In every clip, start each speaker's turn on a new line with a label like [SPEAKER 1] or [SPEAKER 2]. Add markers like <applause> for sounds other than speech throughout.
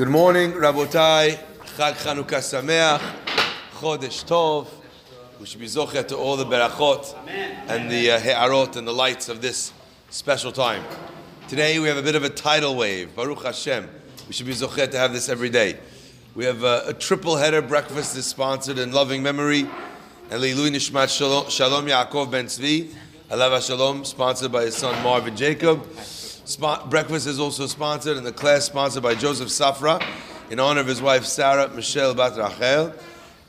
[SPEAKER 1] Good morning, Rabotai. Chag Chanukah Sameach. Chodesh Tov. We should be zochet to all the berachot and the uh, he'arot and the lights of this special time. Today we have a bit of a tidal wave. Baruch Hashem. We should be zochet to have this every day. We have a, a triple header breakfast is sponsored in loving memory. And Leilui Nishmat Shalom, Yaakov Ben Tzvi. Alava Shalom, sponsored by his son Marvin Jacob. Sp- breakfast is also sponsored and the class sponsored by Joseph Safra in honor of his wife Sarah Michelle Bat Rachel.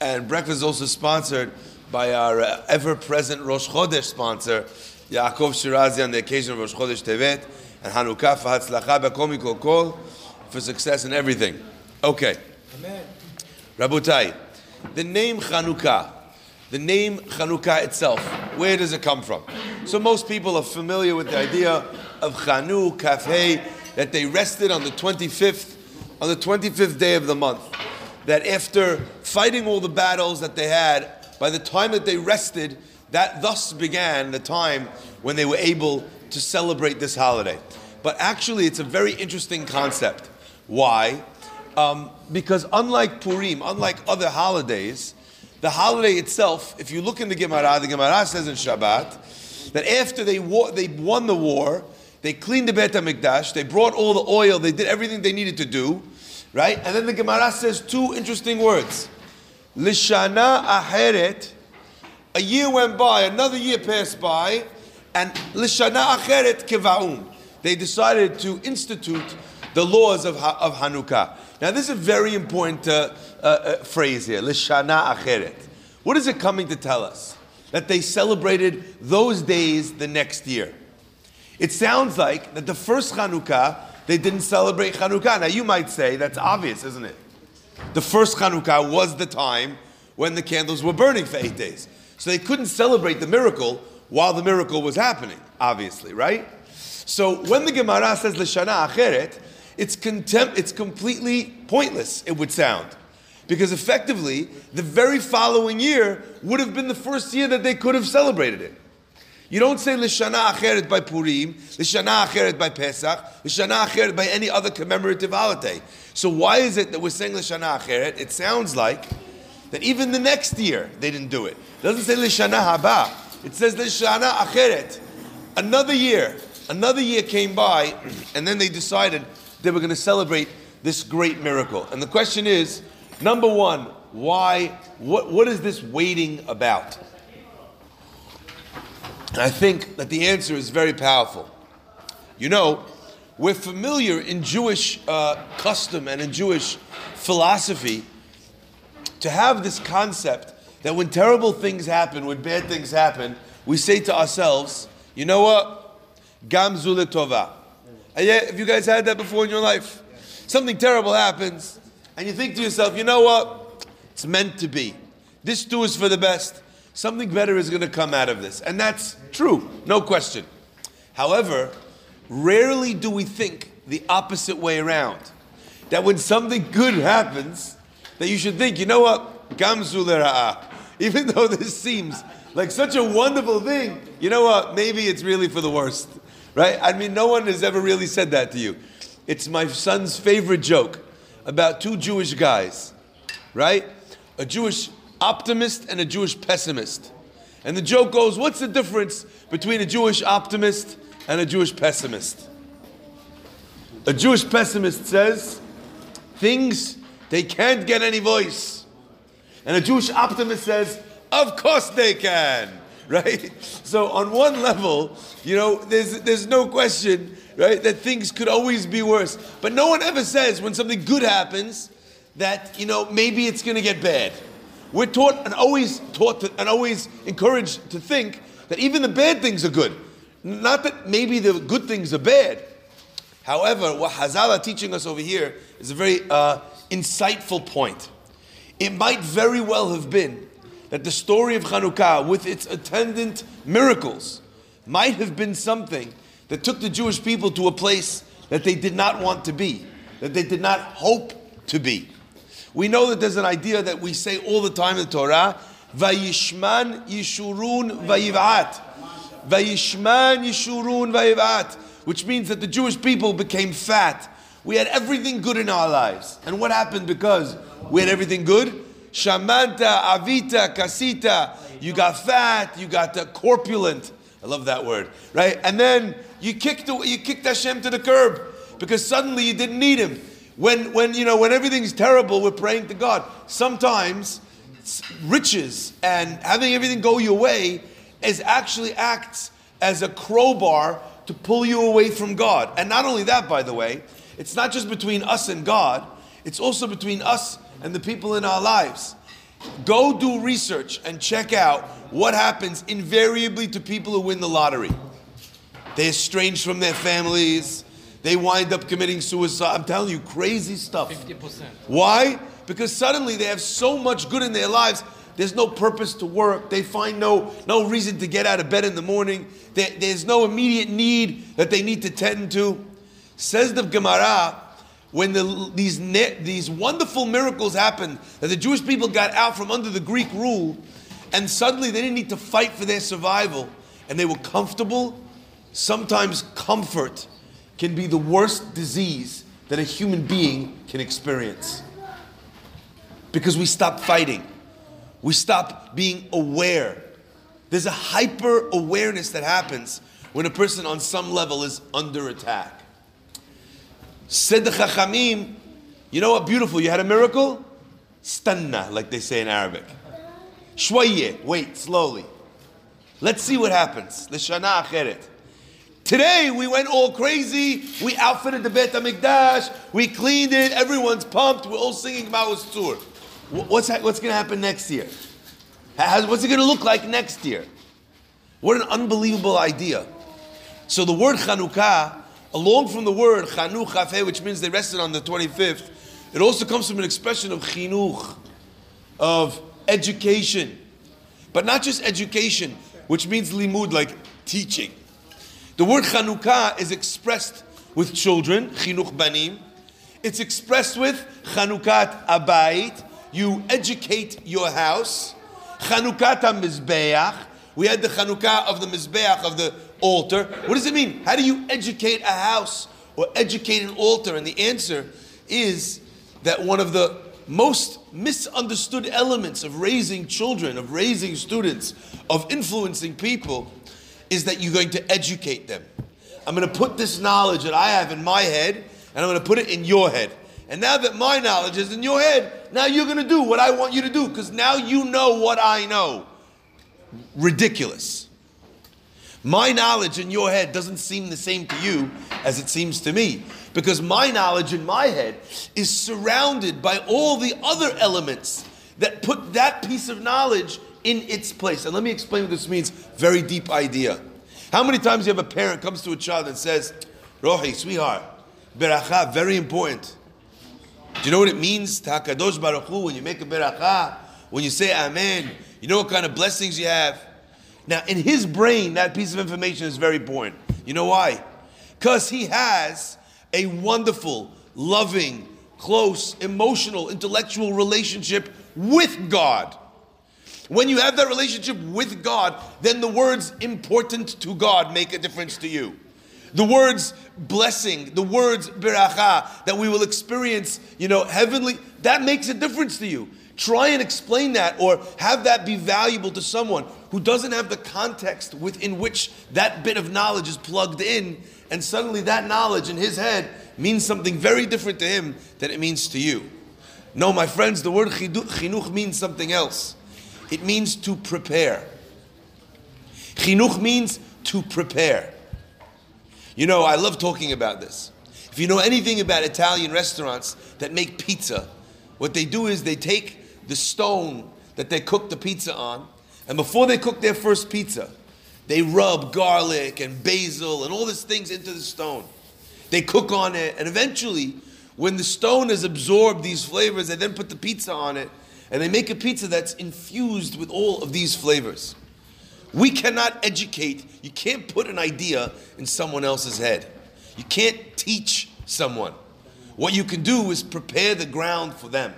[SPEAKER 1] And breakfast is also sponsored by our uh, ever-present Rosh Chodesh sponsor, Yaakov Shirazi, on the occasion of Rosh Chodesh Tevet and Hanukkah for Hatzlacha B'Kol Mikol Kol for success in everything. Okay.
[SPEAKER 2] Amen.
[SPEAKER 1] Rabotai, the name Hanukkah, the name Hanukkah itself, where does it come from? So most people are familiar with the idea of Chanu, Kafhei, that they rested on the 25th, on the 25th day of the month. That after fighting all the battles that they had, by the time that they rested, that thus began the time when they were able to celebrate this holiday. But actually, it's a very interesting concept. Why? Um, because unlike Purim, unlike other holidays, the holiday itself, if you look in the Gemara, the Gemara says in Shabbat that after they, wa- they won the war, they cleaned the Beit HaMikdash, they brought all the oil, they did everything they needed to do, right? And then the Gemara says two interesting words. Lishana Acheret, a year went by, another year passed by, and Lishana Acheret Kevaum. They decided to institute the laws of, Ha- of Hanukkah. Now, this is a very important uh, uh, uh, phrase here, Lishana Acheret. What is it coming to tell us? That they celebrated those days the next year. It sounds like that the first Hanukkah, they didn't celebrate Hanukkah. Now, you might say that's obvious, isn't it? The first Hanukkah was the time when the candles were burning for eight days. So they couldn't celebrate the miracle while the miracle was happening, obviously, right? So when the Gemara says Lashana Acheret, it's contempt, it's completely pointless, it would sound. Because effectively, the very following year would have been the first year that they could have celebrated it. You don't say Lishana Acheret by Purim, Lishana Acheret by Pesach, Lishana Acheret by any other commemorative holiday. So why is it that we're saying Lishana Acheret? It sounds like that even the next year they didn't do it. It doesn't say Lishana Haba. It says Lishana Acheret. Another year, another year came by, <clears throat> and then they decided they were going to celebrate this great miracle. And the question is, number one, why? What, what is this waiting about? And I think that the answer is very powerful. You know, we're familiar in Jewish uh, custom and in Jewish philosophy to have this concept that when terrible things happen, when bad things happen, we say to ourselves, you know what? Gam zu letova. Yeah, have you guys had that before in your life? Something terrible happens, and you think to yourself, you know what? It's meant to be. This too is for the best. Something better is going to come out of this. And that's true, no question. However, rarely do we think the opposite way around. That when something good happens, that you should think, you know what? Gamzu. <laughs> Even though this seems like such a wonderful thing, you know what? Maybe it's really for the worst. Right? I mean, no one has ever really said that to you. It's my son's favorite joke about two Jewish guys, right? A Jewish optimist and a Jewish pessimist. And the joke goes, what's the difference between a Jewish optimist and a Jewish pessimist? A Jewish pessimist says, things, they can't get any voice. And a Jewish optimist says, of course they can, <laughs> right? So on one level, you know, there's, there's no question, right, that things could always be worse. But no one ever says when something good happens that, you know, maybe it's going to get bad. We're taught and always taught to, and always encouraged to think that even the bad things are good. Not that maybe the good things are bad. However, what Hazal teaching us over here is a very uh, insightful point. It might very well have been that the story of Chanukah, with its attendant miracles, might have been something that took the Jewish people to a place that they did not want to be, that they did not hope to be. We know that there's an idea that we say all the time in the Torah, Vayishman Yeshurun Vayivat. Vayishman Yeshurun Vayivat. Which means that the Jewish people became fat we had everything good in our lives. And what happened because we had everything good? Shamanta, avita, kasita. You got fat, you got uh, corpulent. I love that word, right? And then you kicked you kicked Hashem to the curb because suddenly you didn't need him. When when you know when everything's terrible, we're praying to God. Sometimes riches and having everything go your way is actually acts as a crowbar to pull you away from God. And not only that, by the way, it's not just between us and God, it's also between us and the people in our lives. Go do research and check out what happens invariably to people who win the lottery. They're estranged from their families. They wind up committing suicide. I'm telling you, crazy stuff.
[SPEAKER 2] 50%.
[SPEAKER 1] Why? Because suddenly they have so much good in their lives. There's no purpose to work. They find no, no reason to get out of bed in the morning. There, there's no immediate need that they need to tend to. Says the Gemara, when the, these, these wonderful miracles happened, that the Jewish people got out from under the Greek rule, and suddenly they didn't need to fight for their survival, and they were comfortable, sometimes comfort can be the worst disease that a human being can experience. Because we stop fighting, we stop being aware. There's a hyper awareness that happens when a person on some level is under attack. Said the Chachamim, you know what beautiful? You had a miracle? Stanna, like they say in Arabic. Shwaye, wait, slowly. Let's see what happens. Lishana acheret. Today we went all crazy. We outfitted the Beit HaMikdash. We cleaned it. Everyone's pumped. We're all singing Ma'oz Tzur. What's, what's going to happen next year? what's it going to look like next year? What an unbelievable idea. So the word Chanukah Along from the word chafeh, which means they rested on the 25th, it also comes from an expression of chinuch, of education. But not just education, which means limud, like teaching. The word Chanukah is expressed with children, chinuch banim. It's expressed with Chanukat abayit. You educate your house. Chanukat mizbeach. We had the Chanukah of the mizbeach of the altar. What does it mean? How do you educate a house or educate an altar? And the answer is that one of the most misunderstood elements of raising children, of raising students, of influencing people is that you're going to educate them. I'm going to put this knowledge that I have in my head and I'm going to put it in your head. And now that my knowledge is in your head, now you're going to do what I want you to do because now you know what I know. Ridiculous. My knowledge in your head doesn't seem the same to you as it seems to me. Because my knowledge in my head is surrounded by all the other elements that put that piece of knowledge in its place. And let me explain what this means. Very deep idea. How many times you have a parent comes to a child and says, Rohi, sweetheart, beracha, very important. Do you know what it means to Hakadosh Baruch Hu when you make a beracha, when you say Amen? You know what kind of blessings you have? Now, in his brain, that piece of information is very important. You know why? Because he has a wonderful, loving, close, emotional, intellectual relationship with God. When you have that relationship with God, then the words important to God make a difference to you. The words blessing, the words beracha that we will experience, you know, heavenly, that makes a difference to you. Try and explain that or have that be valuable to someone who doesn't have the context within which that bit of knowledge is plugged in, and suddenly that knowledge in his head means something very different to him than it means to you. No, my friends, the word chinuch means something else. It means to prepare. Chinuch means to prepare. You know, I love talking about this. If you know anything about Italian restaurants that make pizza, what they do is they take the stone that they cook the pizza on, and before they cook their first pizza, they rub garlic and basil and all these things into the stone. They cook on it, and eventually, when the stone has absorbed these flavors, they then put the pizza on it, and they make a pizza that's infused with all of these flavors. We cannot educate, you can't put an idea in someone else's head. You can't teach someone. What you can do is prepare the ground for them.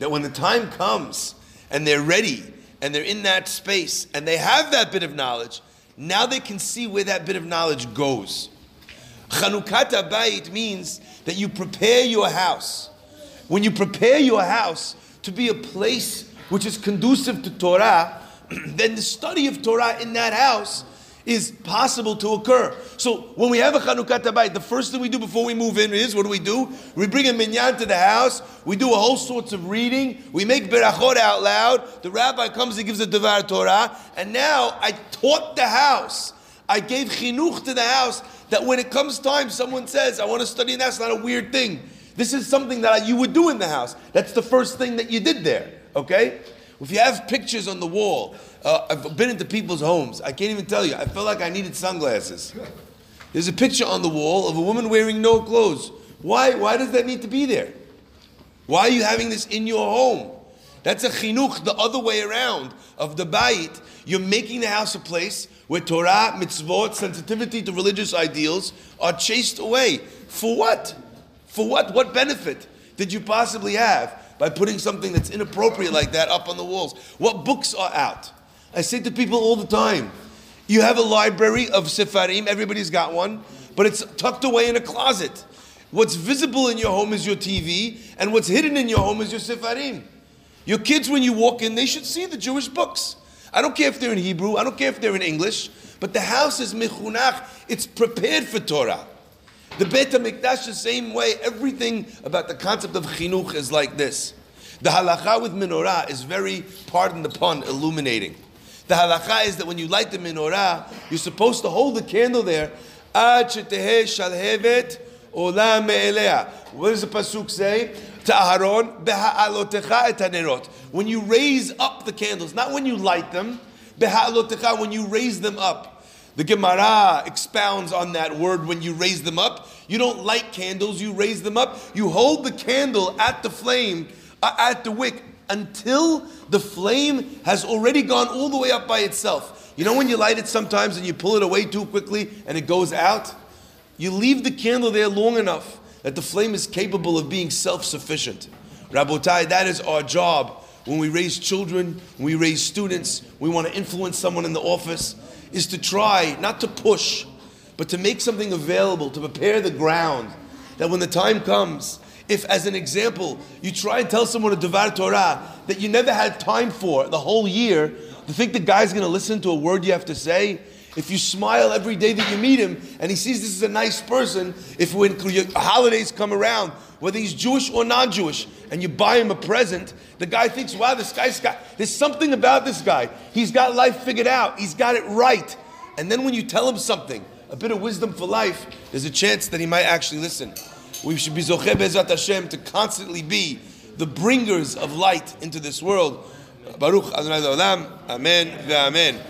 [SPEAKER 1] That when the time comes and they're ready and they're in that space and they have that bit of knowledge, now they can see where that bit of knowledge goes. Chanukat Abayit means that you prepare your house. When you prepare your house to be a place which is conducive to Torah, <clears throat> then the study of Torah in that house is possible to occur. So when we have a Chanukat Abayit, the first thing we do before we move in is what do we do? We bring a minyan to the house. We do a whole sorts of reading. We make berachot out loud. The rabbi comes and gives a devar Torah, and now I taught the house. I gave chinuch to the house that when it comes time, someone says, "I want to study in the house." Not a weird thing. This is something that you would do in the house. That's the first thing that you did there. Okay. If you have pictures on the wall, uh, I've been into people's homes. I can't even tell you. I felt like I needed sunglasses. There's a picture on the wall of a woman wearing no clothes. Why? Why does that need to be there? Why are you having this in your home? That's a chinuch the other way around of the bayit. You're making the house a place where Torah, mitzvot, sensitivity to religious ideals are chased away. For what? For what? What benefit did you possibly have by putting something that's inappropriate like that up on the walls? What books are out? I say to people all the time, you have a library of Sefarim, everybody's got one, but it's tucked away in a closet. What's visible in your home is your TV, and what's hidden in your home is your Sefarim. Your kids, when you walk in, they should see the Jewish books. I don't care if they're in Hebrew, I don't care if they're in English, but the house is mechunach, it's prepared for Torah. The Beit HaMikdash the same way, everything about the concept of chinuch is like this. The halacha with menorah is very, pardon the pun, illuminating. The halacha is that when you light the menorah, you're supposed to hold the candle there. Ad shalhevet olam. What does the pasuk say? When you raise up the candles, not when you light them, when you raise them up. The Gemara expounds on that word when you raise them up. You don't light candles, you raise them up. You hold the candle at the flame, uh, at the wick, until the flame has already gone all the way up by itself. You know when you light it sometimes and you pull it away too quickly and it goes out? You leave the candle there long enough that the flame is capable of being self sufficient. Rabotai, that is our job when we raise children, when we raise students, we want to influence someone in the office, is to try, not to push, but to make something available, to prepare the ground, that when the time comes, if, as an example, you try and tell someone a Devar Torah that you never had time for the whole year, to think the guy's going to listen to a word you have to say, if you smile every day that you meet him and he sees this is a nice person, if when holidays come around, whether he's Jewish or non Jewish, and you buy him a present, the guy thinks, wow, this guy's got, there's something about this guy. He's got life figured out, he's got it right. And then when you tell him something, a bit of wisdom for life, there's a chance that he might actually listen. We should be Zoche Bezat Hashem to constantly be the bringers of light into this world. Baruch Adonai Amen. Amen.